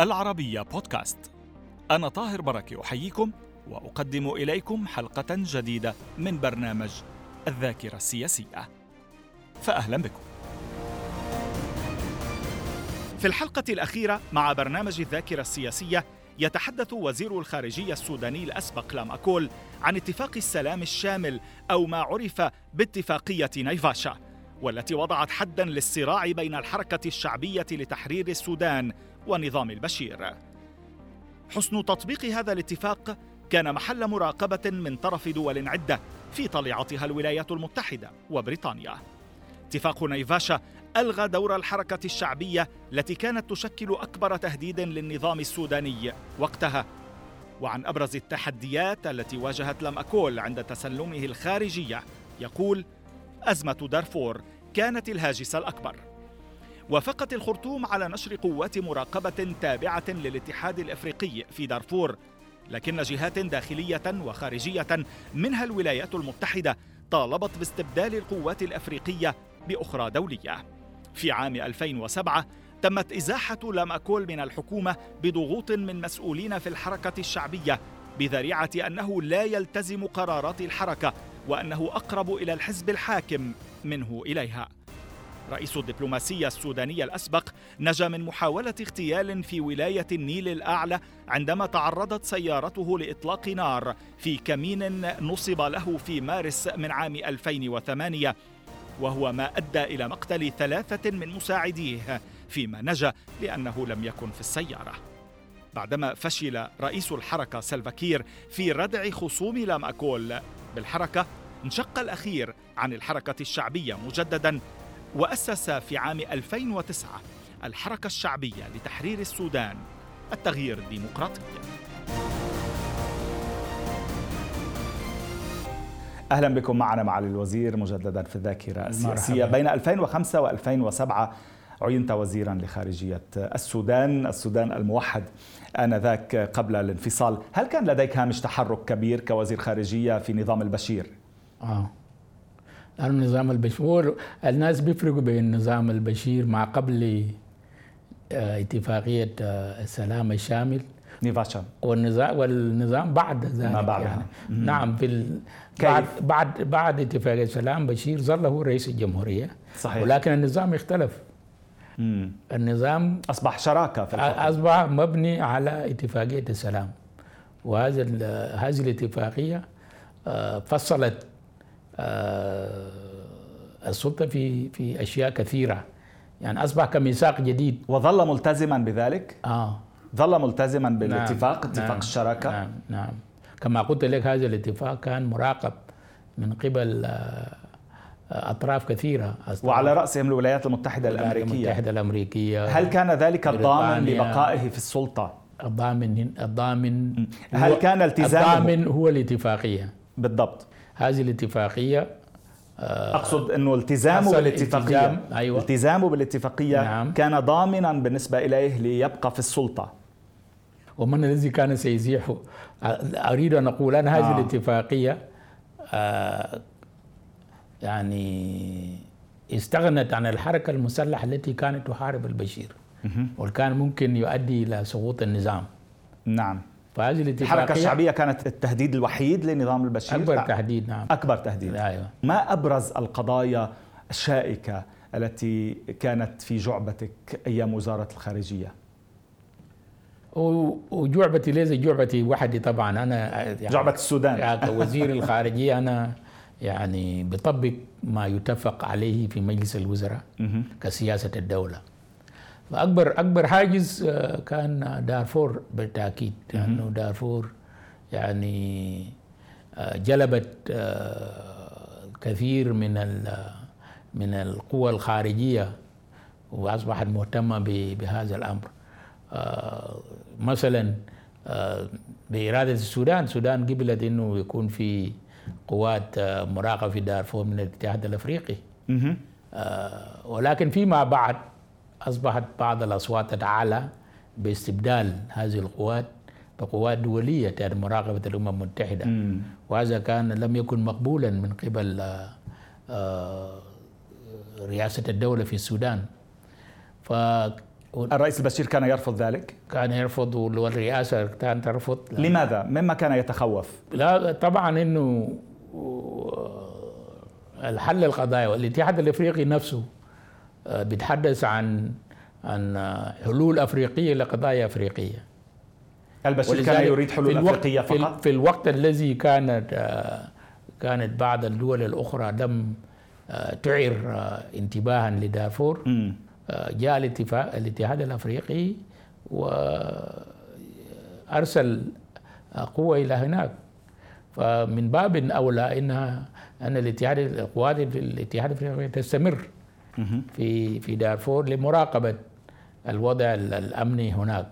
العربية بودكاست. أنا طاهر بركة أحييكم وأقدم إليكم حلقة جديدة من برنامج الذاكرة السياسية. فأهلا بكم. في الحلقة الأخيرة مع برنامج الذاكرة السياسية يتحدث وزير الخارجية السوداني الأسبق لام أكول عن اتفاق السلام الشامل أو ما عرف باتفاقية نيفاشا والتي وضعت حدا للصراع بين الحركة الشعبية لتحرير السودان ونظام البشير. حسن تطبيق هذا الاتفاق كان محل مراقبة من طرف دول عدة في طليعتها الولايات المتحدة وبريطانيا. اتفاق نيفاشا ألغى دور الحركة الشعبية التي كانت تشكل أكبر تهديد للنظام السوداني وقتها وعن أبرز التحديات التي واجهت لم أكول عند تسلمه الخارجية يقول أزمة دارفور كانت الهاجس الأكبر وافقت الخرطوم على نشر قوات مراقبة تابعة للاتحاد الإفريقي في دارفور، لكن جهات داخلية وخارجية منها الولايات المتحدة طالبت باستبدال القوات الإفريقية بأخرى دولية. في عام 2007 تمت إزاحة لاماكول من الحكومة بضغوط من مسؤولين في الحركة الشعبية بذريعة أنه لا يلتزم قرارات الحركة وأنه أقرب إلى الحزب الحاكم منه إليها. رئيس الدبلوماسية السودانية الأسبق نجا من محاولة اغتيال في ولاية النيل الأعلى عندما تعرضت سيارته لإطلاق نار في كمين نصب له في مارس من عام 2008 وهو ما أدى إلى مقتل ثلاثة من مساعديه فيما نجا لأنه لم يكن في السيارة. بعدما فشل رئيس الحركة سلفاكير في ردع خصوم لام أكول بالحركة انشق الأخير عن الحركة الشعبية مجددا وأسس في عام 2009 الحركة الشعبية لتحرير السودان التغيير الديمقراطي. أهلا بكم معنا معالي الوزير مجددا في الذاكرة السياسية. بين 2005 و2007 عينت وزيرا لخارجية السودان، السودان الموحد آنذاك قبل الانفصال، هل كان لديك هامش تحرك كبير كوزير خارجية في نظام البشير؟ آه. النظام البشير الناس بيفرقوا بين النظام البشير ما قبل اتفاقية السلام الشامل نيفاشا والنظام والنظام بعد ذلك ما بعدها يعني. نعم في ال... بعد بعد بعد اتفاقية السلام بشير ظل هو رئيس الجمهورية صحيح. ولكن النظام اختلف. مم. النظام أصبح شراكة في الفترة. أصبح مبني على اتفاقية السلام وهذا هذه الاتفاقية فصلت السلطه في في أشياء كثيرة. يعني أصبح كميثاق جديد. وظل ملتزما بذلك؟ آه. ظل ملتزما بالاتفاق نعم اتفاق نعم الشراكة؟ نعم نعم. كما قلت لك هذا الاتفاق كان مراقب من قبل أطراف كثيرة. وعلى رأسهم الولايات المتحدة الأمريكية. المتحدة الأمريكية هل كان ذلك الضامن. لبقائه في السلطة؟ الضامن الضامن هل كان التزامه؟ الضامن هو الاتفاقية. بالضبط. هذه الاتفاقية أقصد إنه التزامه حصل بالاتفاقية التزام، أيوة. التزامه بالاتفاقية نعم. كان ضامنا بالنسبة إليه ليبقى في السلطة ومن الذي كان سيزيحه أريد أن أقول أن هذه آه. آه. الاتفاقية آه يعني استغنت عن الحركة المسلحة التي كانت تحارب البشير وكان ممكن يؤدي إلى سقوط النظام نعم فهذه الاتفاقية الحركة الشعبية كانت التهديد الوحيد لنظام البشير أكبر لا. تحديد نعم أكبر تهديد أيوة. ما أبرز القضايا الشائكة التي كانت في جعبتك أيام وزارة الخارجية و- وجعبتي ليس جعبتي وحدي طبعا أنا يعني جعبة السودان كوزير الخارجية أنا يعني بطبق ما يتفق عليه في مجلس الوزراء. كسياسة الدولة فأكبر أكبر حاجز آه، كان دارفور بالتأكيد. لأنه دارفور يعني آه، جلبت آه، كثير من ال- من القوى الخارجية وأصبحت مهتمة ب- بهذا الأمر. آه، مثلا آه، بإرادة السودان. السودان قبلت أنه يكون في قوات آه، مراقبة في دارفور من الاتحاد. آه، ولكن فيما بعد أصبحت بعض الأصوات تتعالى باستبدال هذه القوات بقوات دولية مراقبة الأمم المتحدة. وهذا كان لم يكن مقبولا من قبل آه، آه، رئاسة الدولة في السودان ف الرئيس البشير كان يرفض ذلك؟ كان يرفض والرئاسة كانت ترفض لماذا؟ مما كان يتخوف؟ لا طبعا إنه الحل القضايا والاتحاد الإفريقي نفسه آه، بيتحدث عن عن حلول أفريقية لقضايا أفريقية. البشير كان يريد حلول أفريقية فقط؟ في الوقت الذي كانت آه، كانت بعض الدول الأخرى لم آه، تعر انتباها لدارفور جاء الاتفاق الاتحاد الأفريقي وارسل قوة إلى هناك. فمن باب أولى إنها أن الاتحاد القوات في الاتحاد الأفريقي تستمر. في في دارفور لمراقبة الوضع الأمني هناك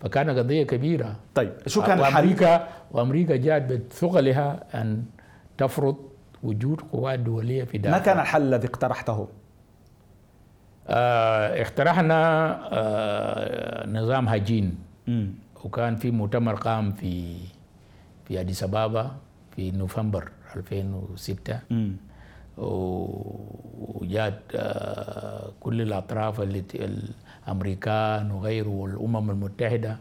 فكان قضية كبيرة طيب شو كان وأمريكا وأمريكا جاءت بثقلها أن تفرض وجود قوات دولية في دارفور ما كان الحل الذي اقترحته؟ آه اقترحنا آه نظام هجين م. وكان في مؤتمر قام في في أديس أبابا في نوفمبر 2006 م. وجات آه كل الأطراف اللي الامريكان وغيره والأمم المتحدة.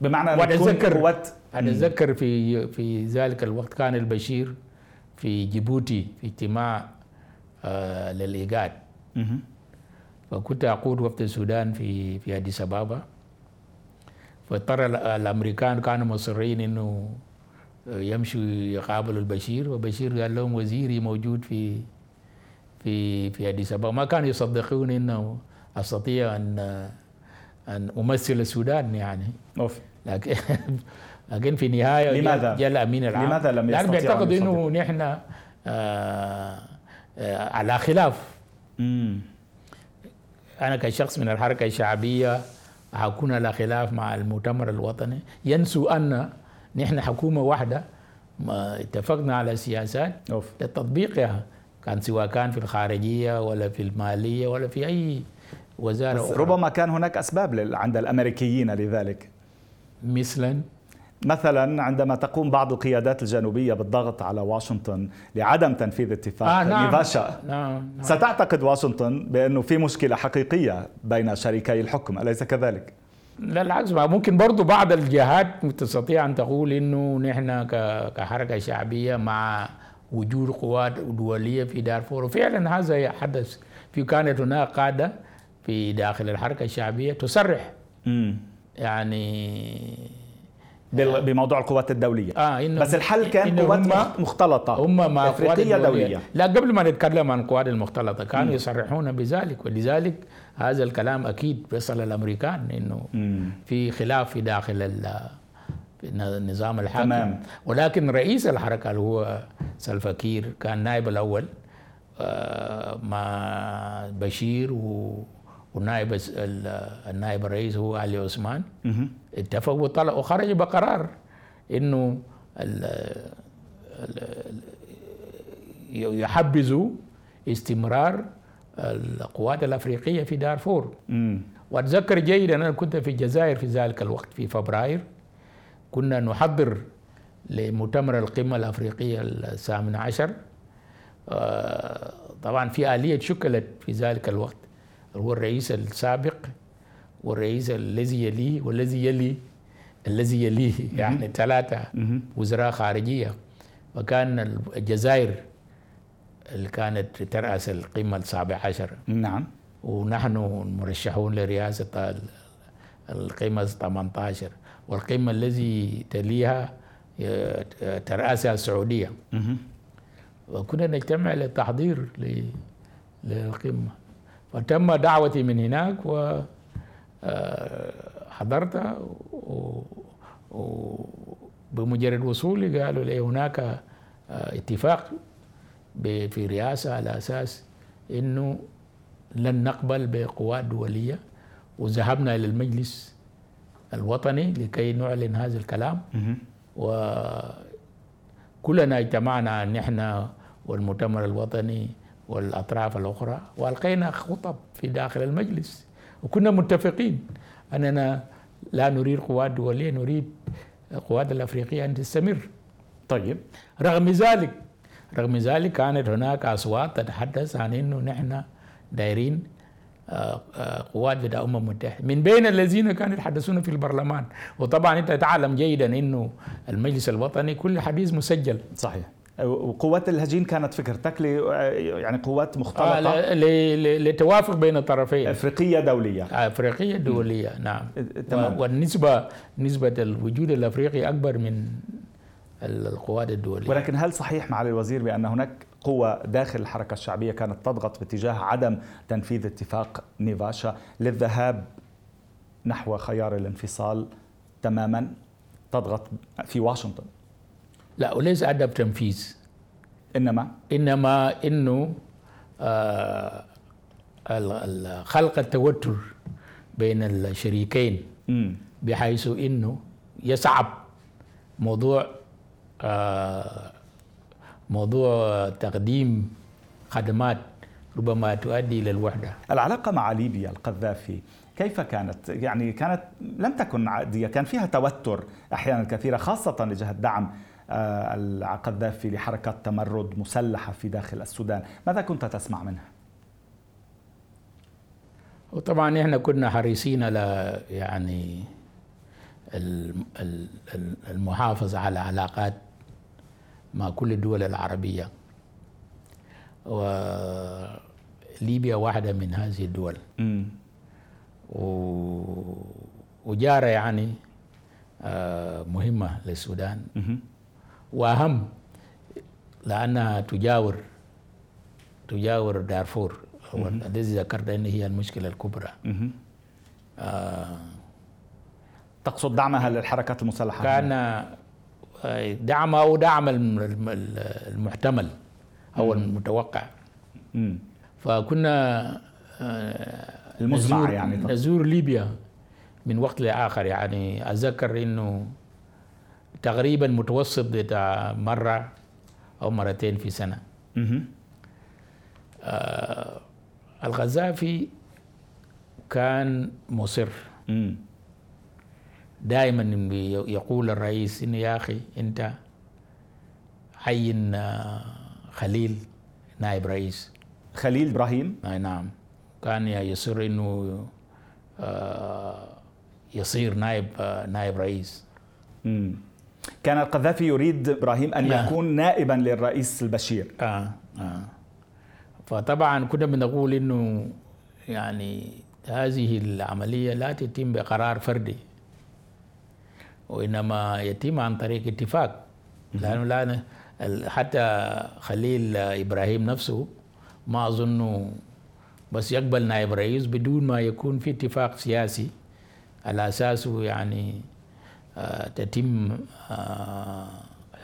بمعنى واتذكر أتذكر في في ذلك الوقت كان البشير في جيبوتي في اجتماع آه للإيجاد. فكنت أقود وفد السودان في في أديس أبابا. فاضطر الأمريكان كانوا مصرين إنه يمشوا يقابلوا البشير وبشير قال لهم وزيري موجود في في في أديس ابابا ما كانوا يصدقون إنه أستطيع أن أن أمثل السودان يعني أوف. لكن لكن في النهايه لماذا؟ جاء الامين العام لماذا لم يستطيع لأنه بيعتقد إنه نحن آه آه على خلاف مم. أنا كشخص من الحركة الشعبية حكون على خلاف مع المؤتمر الوطني ينسوا أن نحن حكومة واحدة ما اتفقنا على سياسات لتطبيقها كان سواء كان في الخارجية ولا في المالية ولا في أي وزارة بس أخرى. ربما كان هناك أسباب عند الأمريكيين لذلك. مثلا؟ مثلا عندما تقوم بعض القيادات الجنوبية بالضغط على واشنطن لعدم تنفيذ اتفاق آه نعم. نيفاشا. نعم نعم. ستعتقد واشنطن بأنه في مشكلة حقيقية بين شريكي الحكم أليس كذلك؟ لا العكس ممكن برضو بعض الجهات تستطيع أن تقول أنه نحن كحركة شعبية مع وجود قوات دولية في دارفور. وفعلا هذا حدث في كانت هناك قادة في داخل الحركة الشعبية تصرح م. يعني بموضوع القوات الدولية. آه إنه بس الحل كان إنه قوات مختلطة. هم مع أفريقية دولية. لا قبل ما نتكلم عن القوات المختلطة كانوا م. يصرحون بذلك. ولذلك هذا الكلام أكيد بيصل الأمريكان إنه م. في خلاف في داخل النظام الحاكم تمام. ولكن رئيس الحركة اللي هو سلفكير كان نائب الأول آه مع بشير و والنائب النائب الرئيس هو علي عثمان اتفقوا وطلع وخرج بقرار إنه يحبذوا استمرار القوات الأفريقية في دارفور. وأتذكر جيدا أنا كنت في الجزائر في ذلك الوقت في فبراير. كنا نحضر لمؤتمر القمة الأفريقية الثامن عشر. طبعا في آلية شكلت في ذلك الوقت. هو الرئيس السابق والرئيس الذي يليه والذي يلي الذي يليه يعني ثلاثة وزراء خارجية. وكان الجزائر اللي كانت ترأس القمة السابعة عشر. نعم. ونحن مرشحون لرئاسة القمة 18 والقمة الذي تليها ترأسها السعودية. وكنا نجتمع للتحضير للقمة. وتم دعوتي من هناك وحضرت وبمجرد وصولي قالوا لي هناك اتفاق. في رئاسة على أساس أنه لن نقبل بقوات دولية وذهبنا إلى المجلس الوطني لكي نعلن هذا الكلام. وكلنا اجتمعنا نحن والمؤتمر الوطني والأطراف الأخرى وألقينا خطب في داخل المجلس. وكنا متفقين أننا لا نريد قوات دولية نريد القوات الأفريقية أن تستمر. طيب. رغم ذلك رغم ذلك كانت هناك أصوات تتحدث عن أنه نحن دايرين آه، آه، قوات بتاع الامم المتحده من بين الذين كانوا يتحدثون في البرلمان وطبعا أنت تعلم جيدا إنه المجلس الوطني كل حديث مسجل. صحيح. وقوات الهجين كانت فكرتك يعني قوات مختلطة؟ آه لتوافق بين الطرفين. أفريقية دولية. أفريقية دولية نعم. تمام. والنسبة نسبة الوجود الأفريقي أكبر من القوات الدوليه ولكن هل صحيح معالي الوزير بأن هناك قوى داخل الحركة الشعبية كانت تضغط باتجاه عدم تنفيذ اتفاق نيفاشا للذهاب نحو خيار الانفصال تماما تضغط في واشنطن؟ لا وليس عدم تنفيذ. إنما؟ إنما إنه آه خلق التوتر بين الشريكين. بحيث إنه يصعب موضوع موضوع تقديم خدمات ربما تؤدي إلى الوحدة. العلاقة مع ليبيا القذافي كيف كانت؟ يعني كانت لم تكن عادية، كان فيها توتر أحيانا كثيرة خاصة لجهة دعم آه، القذافي لحركات تمرد مسلحة في داخل السودان، ماذا كنت تسمع منها؟ وطبعا إحنا كنا حريصين على يعني المحافظة على علاقات مع كل الدول العربية. وليبيا واحدة من هذه الدول. و... وجارة يعني آه، مهمة للسودان. وأهم لأنها تجاور تجاور دارفور. الذي ذكرت أن هي المشكلة الكبرى. آه تقصد دعمها للحركات المسلحة كأن دعم أو دعم المحتمل أو المتوقع. فكنا آه، المزمع يعني. نزور ليبيا من وقت لآخر. يعني اتذكر إنه تقريبا متوسط بتاع مرة أو مرتين في سنة. آه الغزافي كان مصر. دائما يقول الرئيس إنه يا أخي أنت عين آه، خليل نائب رئيس. خليل إبراهيم؟ أي نعم. كان يصر إنه آه، يصير نائب آه، نائب رئيس. مم. كان القذافي يريد إبراهيم أن نعم. يكون نائبا للرئيس البشير. آه آه. فطبعا كنا بنقول إنه يعني هذه العملية لا تتم بقرار فردي. وإنما يتم عن طريق اتفاق. لأنه لا حتى خليل إبراهيم نفسه ما أظنه بس يقبل نائب رئيس بدون ما يكون في اتفاق سياسي. على أساسه يعني آه، تتم آه،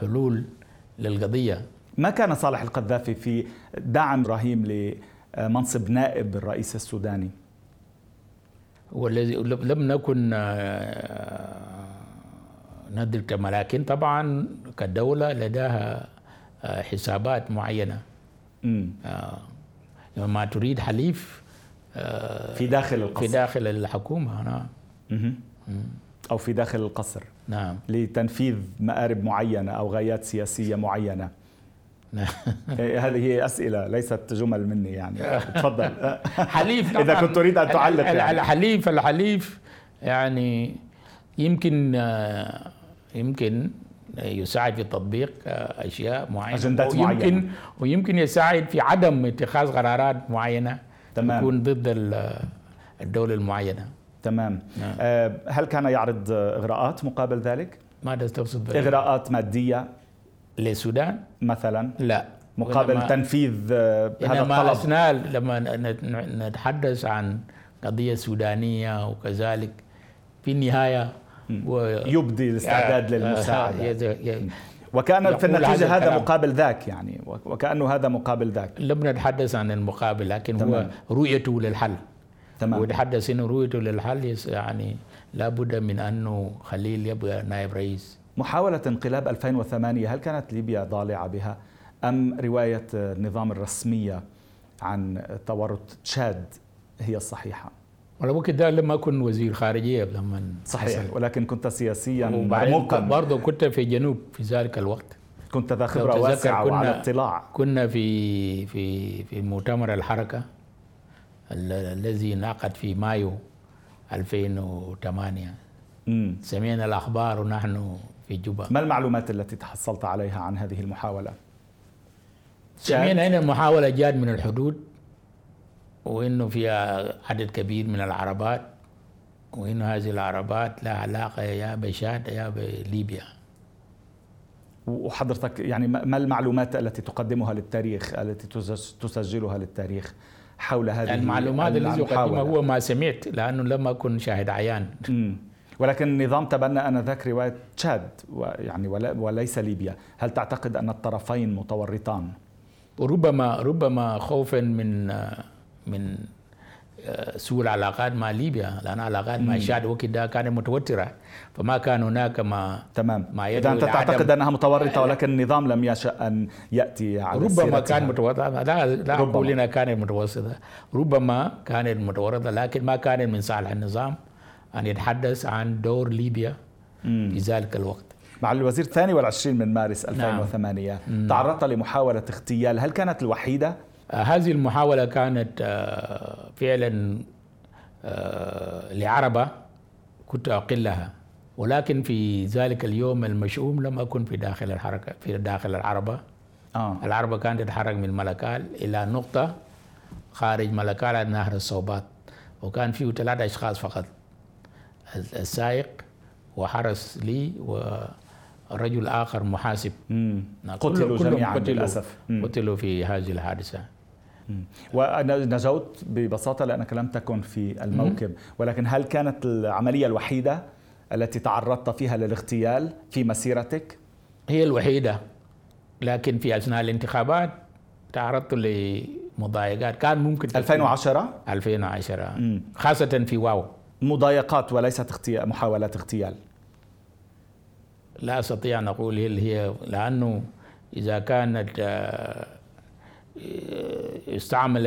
حلول للقضية. ما كان صالح القذافي في دعم إبراهيم لمنصب نائب الرئيس السوداني؟ والذي لم نكن ندرك لكن طبعا كدولة لديها آه، حسابات معينة. آه ما تريد حليف آه في داخل القصر. في داخل الحكومة نعم. أو في داخل القصر. نعم. لتنفيذ مآرب معينة أو غايات سياسية معينة. نعم. إيه، هذه أسئلة ليست جمل مني يعني. تفضل. حليف إذا كنت تريد أن تعلق يعني. الحليف الحليف يعني يمكن يمكن يساعد في تطبيق أشياء معينة أجندات ويمكن معينة ويمكن يساعد في عدم اتخاذ قرارات معينة تمام. تكون ضد الدولة المعينة تمام نعم. آه، هل كان يعرض إغراءات مقابل ذلك؟ ماذا تقصد؟ إغراءات مادية للسودان؟ مثلا لا مقابل تنفيذ آه، هذا الطلب أثناء لما نتحدث عن قضية سودانية وكذلك في النهاية يبدي الاستعداد للمساعدة. وكان في النتيجة هذا مقابل ذاك يعني وكأنه هذا مقابل ذاك. لم نتحدث عن المقابل لكن تمام. هو رؤيته للحل. تمام. ونتحدث انه رؤيته للحل يعني لابد من أنه خليل يبقى نائب رئيس. محاولة انقلاب 2008 هل كانت ليبيا ضالعة بها؟ أم رواية النظام الرسمية عن تورط تشاد هي الصحيحة؟ ولا ممكن ده لما كنت وزير خارجية لما صحيح حصل. ولكن كنت سياسيا مرموقا برضه كنت في الجنوب في ذلك الوقت. كنت ذا خبرة واسعة وعلى اطلاع. كنا في في في مؤتمر الحركة الذي انعقد في مايو 2008 مم. سمعنا الأخبار ونحن في جوبا. ما المعلومات التي تحصلت عليها عن هذه المحاولة؟ سمعنا أن المحاولة جات من الحدود. وإنه فيها عدد كبير من العربات وإنه هذه العربات لها علاقة يا بشاد يا بليبيا. وحضرتك يعني ما المعلومات التي تقدمها للتاريخ التي تسجلها للتاريخ حول هذه المعلومات التي أقدمها هو ما سمعت لأنه لم أكن شاهد عيان. ولكن النظام تبنى آنذاك رواية تشاد يعني وليس ليبيا، هل تعتقد أن الطرفين متورطان؟ ربما ربما خوفا من من آه، سوء العلاقات مع ليبيا. لأن علاقات مع الشعب وقت ده كانت متوترة. فما كان هناك ما تمام. ما إذا أنت تعتقد أنها متورطة ولكن النظام لم يشأ أن يأتي على ربما كان متورطه لا لا أقول إنها كانت متوسطة. ربما كانت متورطه لكن ما كان من صالح النظام أن يتحدث عن دور ليبيا في ذلك الوقت. مع الوزير الثاني والعشرين من مارس 2008 نعم. تعرضت لمحاولة اغتيال. هل كانت الوحيدة؟ هذه المحاولة كانت آه، فعلا آه، لعربة كنت أقلها ولكن في ذلك اليوم المشؤوم لم أكن في داخل الحركة في داخل العربة. آه. العربة كانت تتحرك من ملكال إلى نقطة خارج ملكال على نهر الصوبات. وكان فيه ثلاثة أشخاص فقط. السائق وحرس لي ورجل آخر محاسب. قتلوا جميعا للأسف. قتلوا في هذه الحادثة. ونجوت ببساطة لأنك لم تكن في الموكب. ولكن هل كانت العملية الوحيدة التي تعرضت فيها للاغتيال في مسيرتك؟ هي الوحيدة. لكن في أثناء الانتخابات تعرضت لمضايقات. كان ممكن 2010 2010 مم. خاصة في واو. مضايقات وليست اغتيال محاولات اغتيال. لا أستطيع أن أقول هي لأنه إذا كانت آه، يستعمل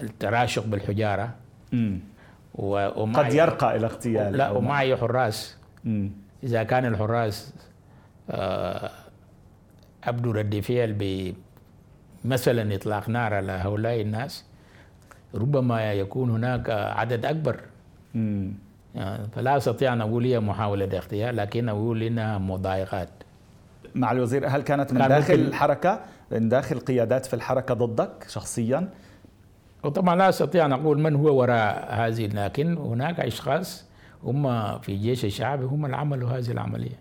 التراشق بالحجارة. ومعي قد يرقى إلى اغتيال لا ومعي حراس مم. إذا كان الحراس آه، ابدوا رد فعل مثلا إطلاق نار على هؤلاء الناس ربما يكون هناك عدد أكبر. مم. يعني فلا أستطيع أن أقول هي محاولة اغتيال لكن أقول إنها مضايقات. مع الوزير هل كانت من داخل الحركة؟ من داخل قيادات في الحركة ضدك شخصيا؟ وطبعا لا استطيع أن أقول من هو وراء هذه لكن هناك أشخاص هم في جيش الشعبي هم اللي عملوا هذه العملية.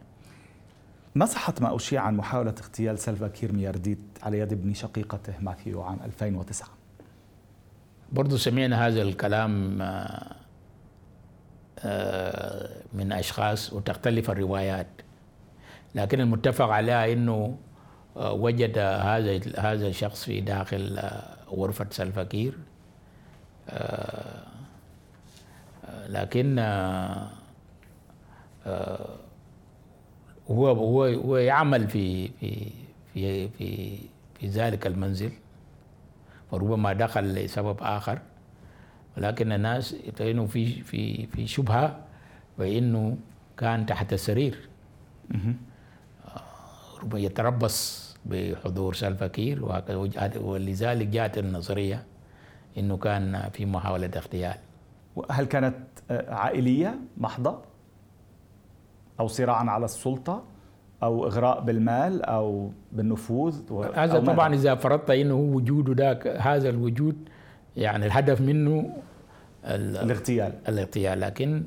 ما صحة ما أشيع عن محاولة اغتيال سلفا كير ميارديت على يد ابن شقيقته ماثيو عام 2009 برضو سمعنا هذا الكلام آه، من أشخاص وتختلف الروايات. لكن المتفق عليها إنه آه، وجد هذا هذا الشخص في داخل آه، غرفة سلفكير. آه، لكن هو هو هو يعمل في في في في في ذلك المنزل وربما دخل لسبب آخر. ولكن الناس انه في في في شبهة بانه كان تحت السرير. ربما يتربص بحضور سلفكير ولذلك جاءت النظرية إنه كان في محاولة اغتيال. هل كانت عائلية محضة؟ أو صراعا على السلطة؟ أو إغراء بالمال؟ أو بالنفوذ؟ هذا طبعا إذا فرضت إنه وجوده ذاك هذا الوجود يعني الهدف منه الاغتيال. الاغتيال. لكن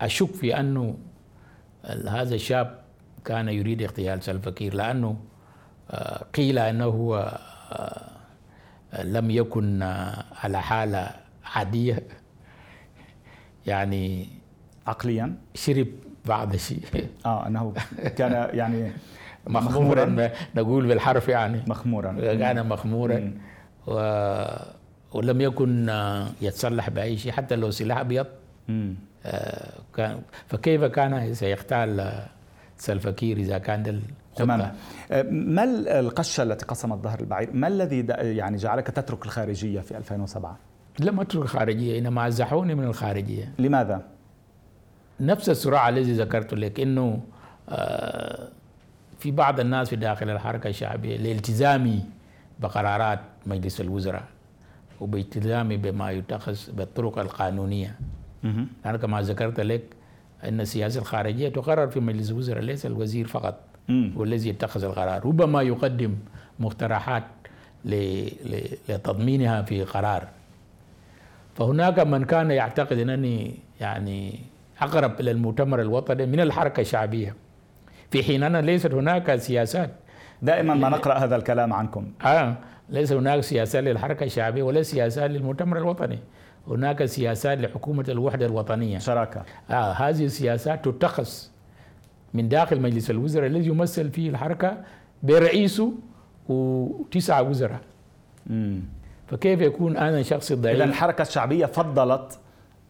أشك في أنه هذا الشاب كان يريد اغتيال سلفكير لأنه آه، قيل أنه هو آه، لم يكن آه، على حالة عادية. يعني عقليا؟ شرب بعض الشيء. آه إنه كان يعني مخمورا, مخمورا؟ نقول بالحرف يعني. مخمورا. كان مخمورا. و ولم يكن يتصلح بأي شيء حتى لو سلاح أبيض. كان فكيف كان سيختال سلفكير إذا كان تماما. ما القشه التي قسمت ظهر البعير؟ ما الذي يعني جعلك تترك الخارجية في 2007 لم أترك الخارجية إنما أزحوني من الخارجية. لماذا؟ نفس الصراع الذي ذكرت لك إنه أه، في بعض الناس في داخل الحركة الشعبية لالتزامي بقرارات مجلس الوزراء وبالتزامي بما يتخذ بالطرق القانونية. أنا كما ذكرت لك أن السياسة الخارجية تقرر في مجلس الوزراء ليس الوزير فقط والذي يتخذ القرار. ربما يقدم مقترحات لتضمينها في قرار. فهناك من كان يعتقد أنني يعني أقرب إلى المؤتمر الوطني من الحركة الشعبية. في حين أن ليست هناك سياسات دائما ما نقرأ هذا الكلام عنكم. آه ليس هناك سياسات للحركة الشعبية ولا سياسات للمؤتمر الوطني. هناك سياسات لحكومة الوحدة الوطنية. شراكة. آه هذه السياسات تتخذ من داخل مجلس الوزراء الذي يمثل فيه الحركة برئيسه وتسعة وزراء. مم. فكيف يكون أنا شخص ضعيف؟ إذا الحركة الشعبية فضلت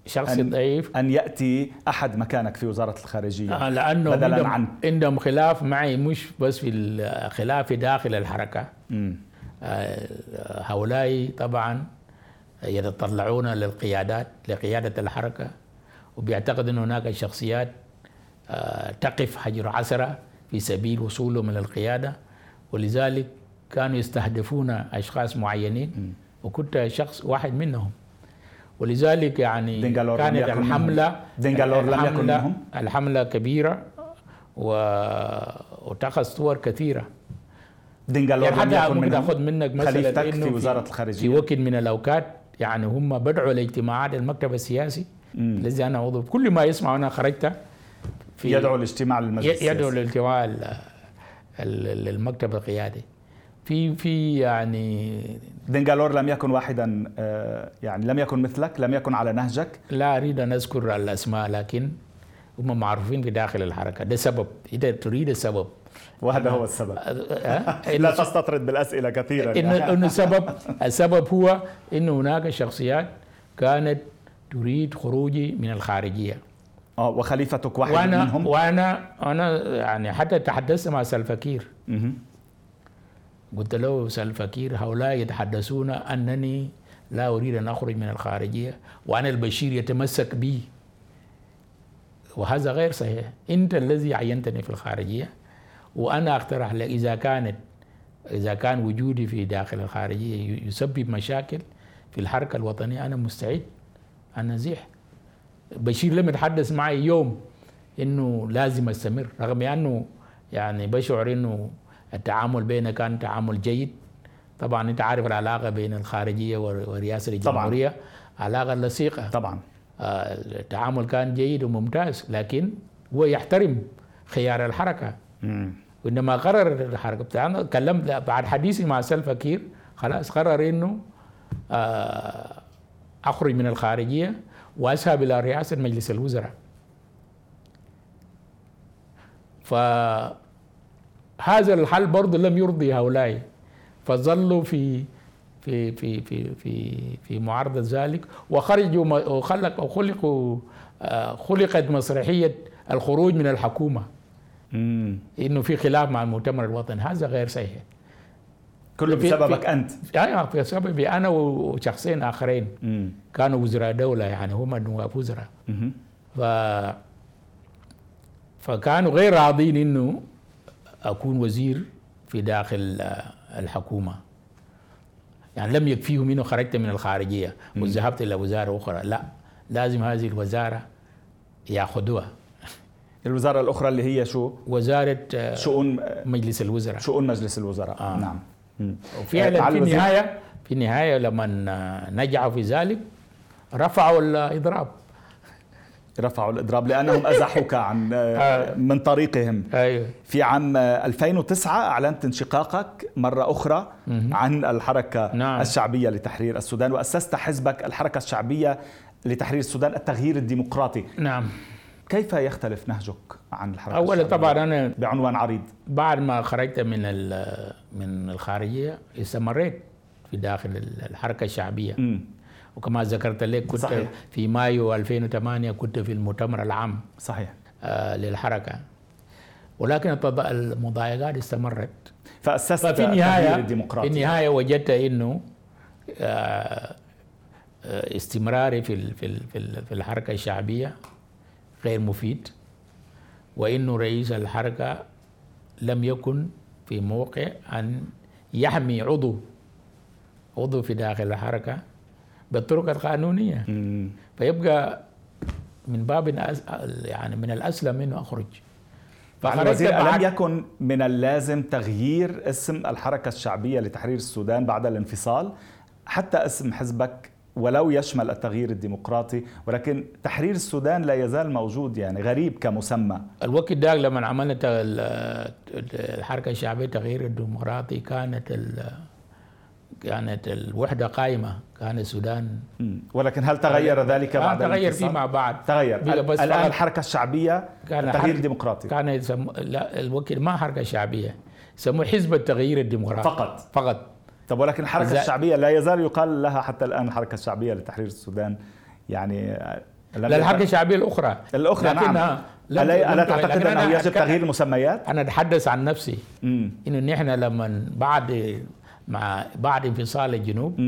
شخص أن ضعيف. أن يأتي أحد مكانك في وزارة الخارجية. آه لأنه بدلا عندهم, عن عندهم خلاف معي مش بس في الخلاف داخل الحركة. آه هؤلاء طبعا يتطلعون للقيادات لقيادة الحركة وبيعتقد أن هناك شخصيات آه تقف حجر عسرة في سبيل وصولهم إلى القيادة. ولذلك كانوا يستهدفون أشخاص معينين وكنت شخص واحد منهم. ولذلك يعني كانت الحملة لم يكن منهم. الحملة كبيرة و... واتخذ صور كثيرة. دينجالور يعني حتى لم ممكن أخذ منك مثلا في وزارة الخارجية. في وقت من الأوقات يعني هم بدعوا لاجتماعات المكتب السياسي الذي أنا عضو كل ما يسمع أنا خرجت في يدعو الاجتماع للمجلس يدعو للاجتماع للمكتب القيادي. في في يعني دينجالور لم يكن واحدا آه، يعني لم يكن مثلك لم يكن على نهجك؟ لا أريد أن أذكر الأسماء لكن هم معروفين في داخل الحركة. ده سبب. إذا تريد السبب وهذا هو السبب. أه؟ لا تستطرد بالأسئلة كثيرا. إن إن السبب السبب هو ان هناك شخصيات كانت تريد خروجي من الخارجية. آه وخليفتك واحد وأنا منهم؟ وأنا أنا يعني حتى تحدثت مع سلفكير قلت له سلفكير هؤلاء يتحدثون أنني لا أريد أن أخرج من الخارجية وأنا البشير يتمسك بي. وهذا غير صحيح. أنت الذي عينتني في الخارجية وأنا أقترح لك إذا كانت إذا كان وجودي في داخل الخارجية يسبب مشاكل في الحركة الوطنية أنا مستعد. ان ازيح بشير لم يتحدث معي يوم إنه لازم أستمر رغم أنه يعني بشعر إنه التعامل بيننا كان تعامل جيد. طبعا أنت عارف العلاقة بين الخارجية ورئاسة الجمهورية. طبعا. علاقة لصيقة. طبعا. التعامل كان جيد وممتاز لكن هو يحترم خيار الحركة. مم. وإنما قرر الحركة. بتاعنا كلمت بعد حديثي مع سلفا كير خلاص قرر إنه آه أخرج من الخارجية وأذهب إلى رئاسة مجلس الوزراء. فهذا الحل برضه لم يرضي هؤلاء. فظلوا في في في في في في معارضة ذلك وخرجوا وخلق وخلقوا خلقت مسرحية الخروج من الحكومة. مم. إنه في خلاف مع المؤتمر الوطني. هذا غير صحيح. كله بسببك أنت. أيوه بسببي أنا وشخصين آخرين. مم. كانوا وزراء دولة يعني هم نواب وزراء. ف فكانوا غير راضين إنه أكون وزير في داخل الحكومة. يعني لم يكفيهم انه خرجت من الخارجية وذهبت إلى وزارة أخرى. لا لازم هذه الوزارة يأخذوها. الوزارة الأخرى اللي هي شو؟ وزارة شؤون مجلس الوزراء. شؤون مجلس الوزراء. آه. نعم. وفعلا في النهاية في النهاية لما نجحوا في ذلك رفعوا الإضراب. رفعوا الإضراب لأنهم أزحوك عن من طريقهم. أيوه. في عام 2009 أعلنت انشقاقك مرة أخرى عن الحركة نعم. الشعبية لتحرير السودان وأسست حزبك الحركة الشعبية لتحرير السودان التغيير الديمقراطي. نعم. كيف يختلف نهجك عن الحركة اولا طبعا أنا بعنوان عريض. بعد ما خرجت من من الخارجية استمريت في داخل الحركة الشعبية. م. وكما ذكرت لك كنت صحيح. في مايو 2008 كنت في المؤتمر العام صحيح. آه للحركة. ولكن المضايقات استمرت. فأسست ففي النهايه في النهاية وجدت إنه آه استمراري في في الحركة الشعبية غير مفيد وإنه رئيس الحركة لم يكن في موقع أن يحمي عضو عضو في داخل الحركة. بالطرق القانونية. فيبقى من باب يعني من الأسلم أنه أخرج. الوزير ألم يكن من اللازم تغيير اسم الحركة الشعبية لتحرير السودان بعد الانفصال حتى اسم حزبك ولو يشمل التغيير الديمقراطي ولكن تحرير السودان لا يزال موجود يعني غريب كمسمى. الوقت ده لما عملنا الحركة الشعبية التغيير الديمقراطي كانت كانت الوحدة قائمة كان السودان. ولكن هل تغير ذلك بعد تغير فيما بعد. تغير. بس الآن الحركة الشعبية كان التغيير الديمقراطي كان يسم... لا الوقت ما حركة شعبية يسموه حزب التغيير الديمقراطي. فقط. فقط. طب ولكن الحركة زي... الشعبية لا يزال يقال لها حتى الآن الحركة الشعبية لتحرير السودان. يعني لا الحركة الشعبية الأخرى. الأخرى نعم. ألا, ألا تعتقد أنه يجب تغيير المسميات؟ أنا أتحدث عن نفسي. إنه نحن لما بعد مع بعد انفصال الجنوب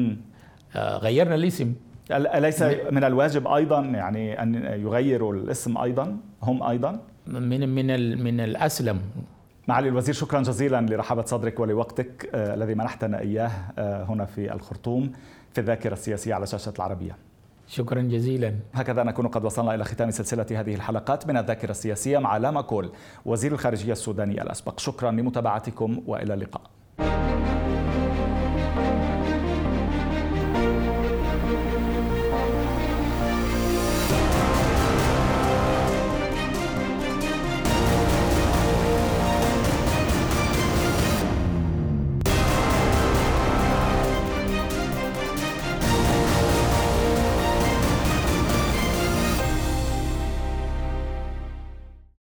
آه غيرنا الاسم. أليس من الواجب أيضا يعني أن يغيروا الاسم أيضا؟ هم أيضا؟ من من من الأسلم. معالي الوزير شكرا جزيلا لرحابة صدرك ولوقتك آه الذي منحتنا إياه آه هنا في الخرطوم في الذاكرة السياسية على شاشة العربية. شكرا جزيلا. هكذا نكون قد وصلنا إلى ختام سلسلة هذه الحلقات من الذاكرة السياسية مع لاما كول وزير الخارجية السوداني الأسبق. شكرا لمتابعتكم وإلى اللقاء.